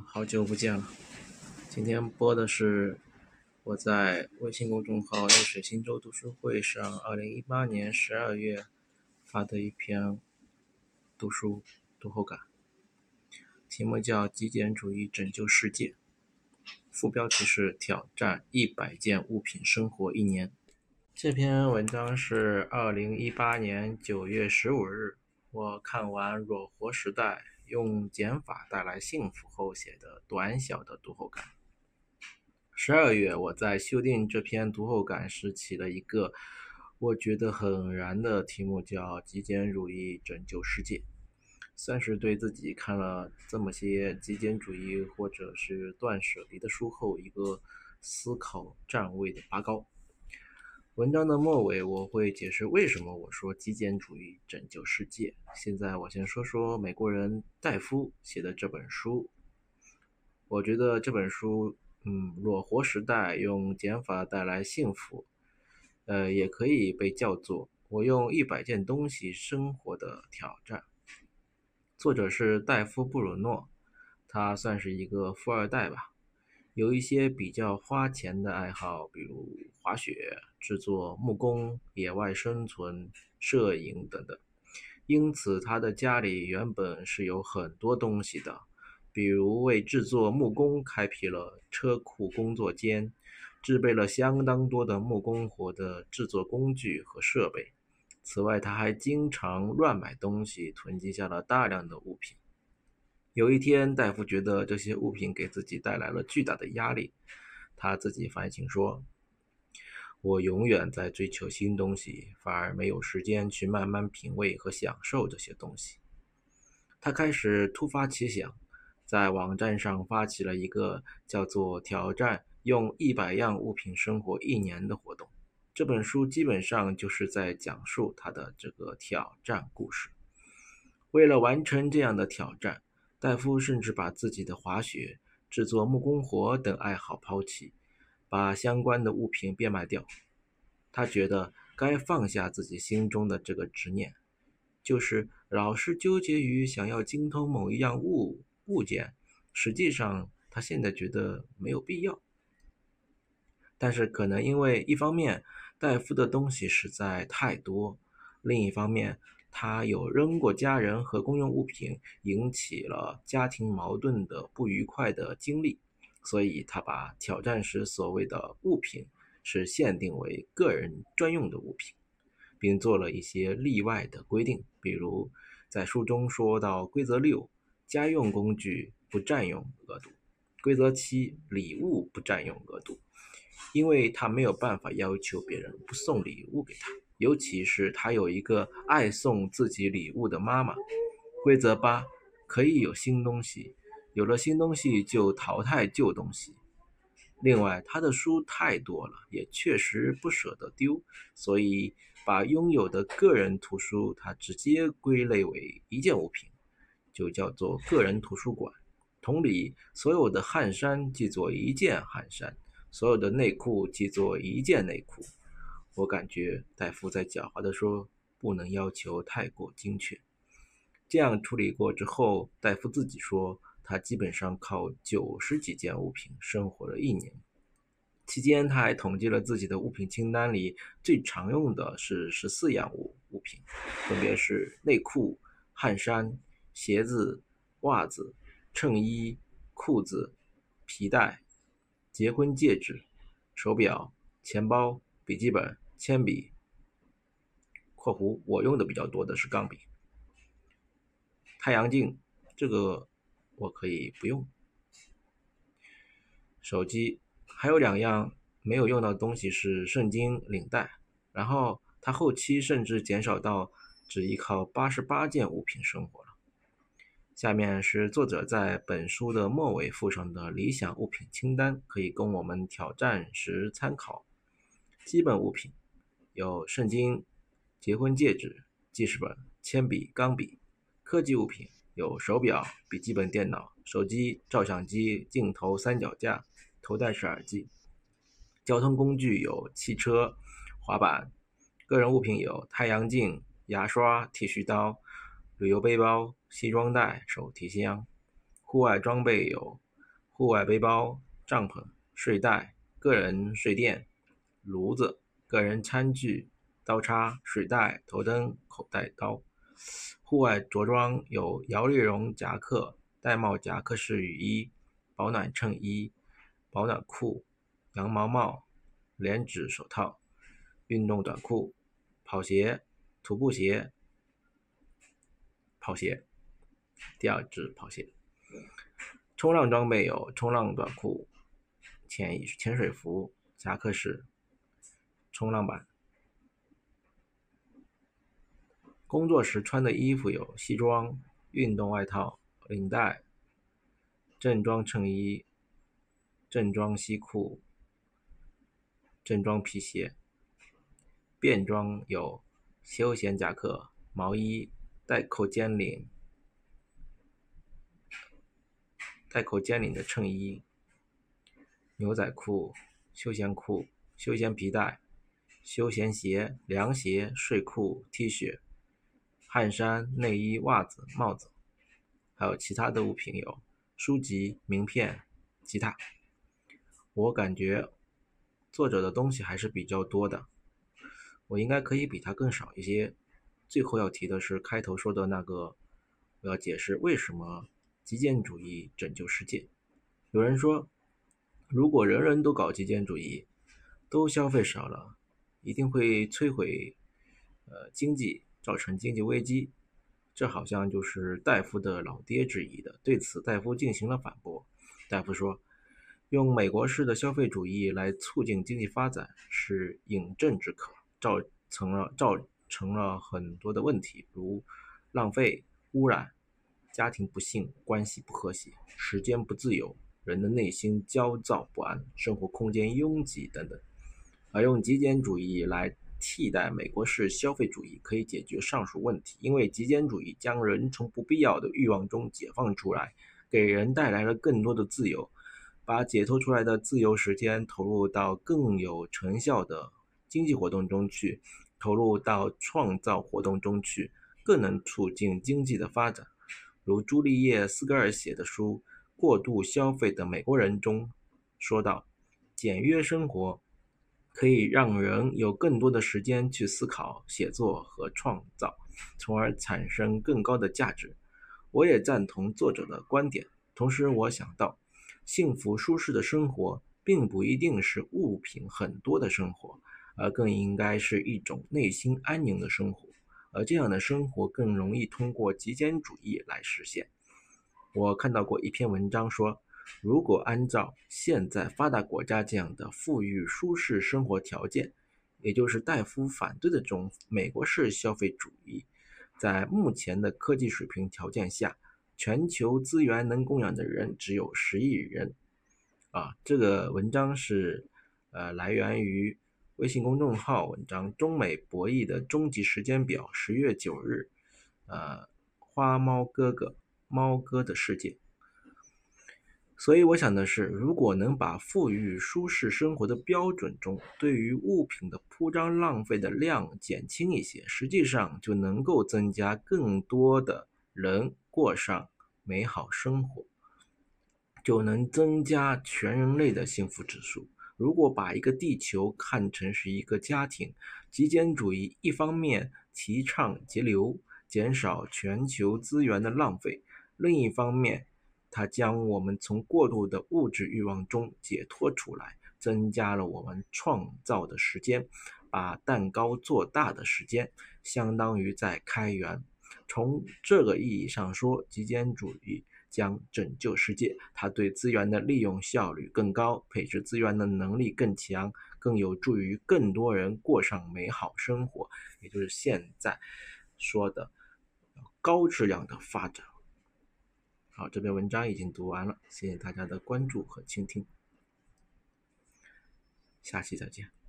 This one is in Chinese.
好久不见了。今天播的是我在微信公众号“内水新州读书会”上，二零一八年十二月发的一篇读书读后感，题目叫《极简主义拯救世界》，副标题是“挑战一百件物品生活一年”。这篇文章是二零一八年九月十五日，我看完《裸活时代》。用减法带来幸福后写的短小的读后感。十二月，我在修订这篇读后感时起了一个我觉得很燃的题目，叫“极简主义拯救世界”，算是对自己看了这么些极简主义或者是断舍离的书后一个思考站位的拔高。文章的末尾，我会解释为什么我说极简主义拯救世界。现在我先说说美国人戴夫写的这本书。我觉得这本书，嗯，裸活时代用减法带来幸福，呃，也可以被叫做我用一百件东西生活的挑战。作者是戴夫布鲁诺，他算是一个富二代吧。有一些比较花钱的爱好，比如滑雪、制作木工、野外生存、摄影等等。因此，他的家里原本是有很多东西的，比如为制作木工开辟了车库工作间，制备了相当多的木工活的制作工具和设备。此外，他还经常乱买东西，囤积下了大量的物品。有一天，大夫觉得这些物品给自己带来了巨大的压力。他自己反省说：“我永远在追求新东西，反而没有时间去慢慢品味和享受这些东西。”他开始突发奇想，在网站上发起了一个叫做“挑战用一百样物品生活一年”的活动。这本书基本上就是在讲述他的这个挑战故事。为了完成这样的挑战，戴夫甚至把自己的滑雪、制作木工活等爱好抛弃，把相关的物品变卖掉。他觉得该放下自己心中的这个执念，就是老是纠结于想要精通某一样物物件。实际上，他现在觉得没有必要。但是，可能因为一方面戴夫的东西实在太多，另一方面。他有扔过家人和公用物品，引起了家庭矛盾的不愉快的经历，所以他把挑战时所谓的物品是限定为个人专用的物品，并做了一些例外的规定，比如在书中说到规则六：家用工具不占用额度；规则七：礼物不占用额度，因为他没有办法要求别人不送礼物给他。尤其是他有一个爱送自己礼物的妈妈。规则八，可以有新东西，有了新东西就淘汰旧东西。另外，他的书太多了，也确实不舍得丢，所以把拥有的个人图书他直接归类为一件物品，就叫做个人图书馆。同理，所有的汗衫记作一件汗衫，所有的内裤记作一件内裤。我感觉戴夫在狡猾地说：“不能要求太过精确。”这样处理过之后，戴夫自己说，他基本上靠九十几件物品生活了一年。期间，他还统计了自己的物品清单里最常用的是十四样物物品，分别是内裤、汗衫、鞋子、袜子、衬衣、裤子、皮带、结婚戒指、手表、钱包、笔记本。铅笔（括弧我用的比较多的是钢笔）、太阳镜，这个我可以不用。手机，还有两样没有用到的东西是圣经、领带。然后他后期甚至减少到只依靠八十八件物品生活了。下面是作者在本书的末尾附上的理想物品清单，可以供我们挑战时参考。基本物品。有圣经、结婚戒指、记事本、铅笔、钢笔；科技物品有手表、笔记本电脑、手机、照相机、镜头、三脚架、头戴式耳机；交通工具有汽车、滑板；个人物品有太阳镜、牙刷、剃须刀、旅游背包、西装袋、手提箱；户外装备有户外背包、帐篷、睡袋、个人睡垫、炉子、个人餐具、刀叉、水袋、头灯、口袋刀。户外着装有摇粒绒夹克、玳帽夹克式雨衣、保暖衬衣、保暖裤、羊毛帽、连指手套、运动短裤、跑鞋、徒步鞋、跑鞋。第二只跑鞋。冲浪装备有冲浪短裤、潜潜水服、夹克式冲浪板。工作时穿的衣服有西装、运动外套、领带、正装衬衣、正装西裤、正装皮鞋。便装有休闲夹克、毛衣、带扣尖领。带扣尖领的衬衣、牛仔裤、休闲裤、休闲皮带、休闲鞋、凉鞋、睡裤、T 恤、汗衫、内衣、袜子、帽子，还有其他的物品有书籍、名片、吉他。我感觉作者的东西还是比较多的，我应该可以比他更少一些。最后要提的是开头说的那个，我要解释为什么。极简主义拯救世界。有人说，如果人人都搞极简主义，都消费少了，一定会摧毁呃经济，造成经济危机。这好像就是戴夫的老爹质疑的。对此，戴夫进行了反驳。戴夫说，用美国式的消费主义来促进经济发展是饮鸩止渴，造成了造成了很多的问题，如浪费、污染。家庭不幸，关系不和谐，时间不自由，人的内心焦躁不安，生活空间拥挤等等。而用极简主义来替代美国式消费主义，可以解决上述问题。因为极简主义将人从不必要的欲望中解放出来，给人带来了更多的自由，把解脱出来的自由时间投入到更有成效的经济活动中去，投入到创造活动中去，更能促进经济的发展。如朱丽叶·斯格尔写的书《过度消费的美国人》中说道：“简约生活可以让人有更多的时间去思考、写作和创造，从而产生更高的价值。”我也赞同作者的观点。同时，我想到，幸福舒适的生活并不一定是物品很多的生活，而更应该是一种内心安宁的生活。而这样的生活更容易通过极简主义来实现。我看到过一篇文章说，如果按照现在发达国家这样的富裕舒适生活条件，也就是戴夫反对的这种美国式消费主义，在目前的科技水平条件下，全球资源能供养的人只有十亿人。啊，这个文章是呃来源于。微信公众号文章：中美博弈的终极时间表，十月九日。呃，花猫哥哥，猫哥的世界。所以我想的是，如果能把富裕舒适生活的标准中对于物品的铺张浪费的量减轻一些，实际上就能够增加更多的人过上美好生活，就能增加全人类的幸福指数。如果把一个地球看成是一个家庭，极简主义一方面提倡节流，减少全球资源的浪费，另一方面，它将我们从过度的物质欲望中解脱出来，增加了我们创造的时间，把蛋糕做大的时间，相当于在开源。从这个意义上说，极简主义。将拯救世界，它对资源的利用效率更高，配置资源的能力更强，更有助于更多人过上美好生活，也就是现在说的高质量的发展。好，这篇文章已经读完了，谢谢大家的关注和倾听，下期再见。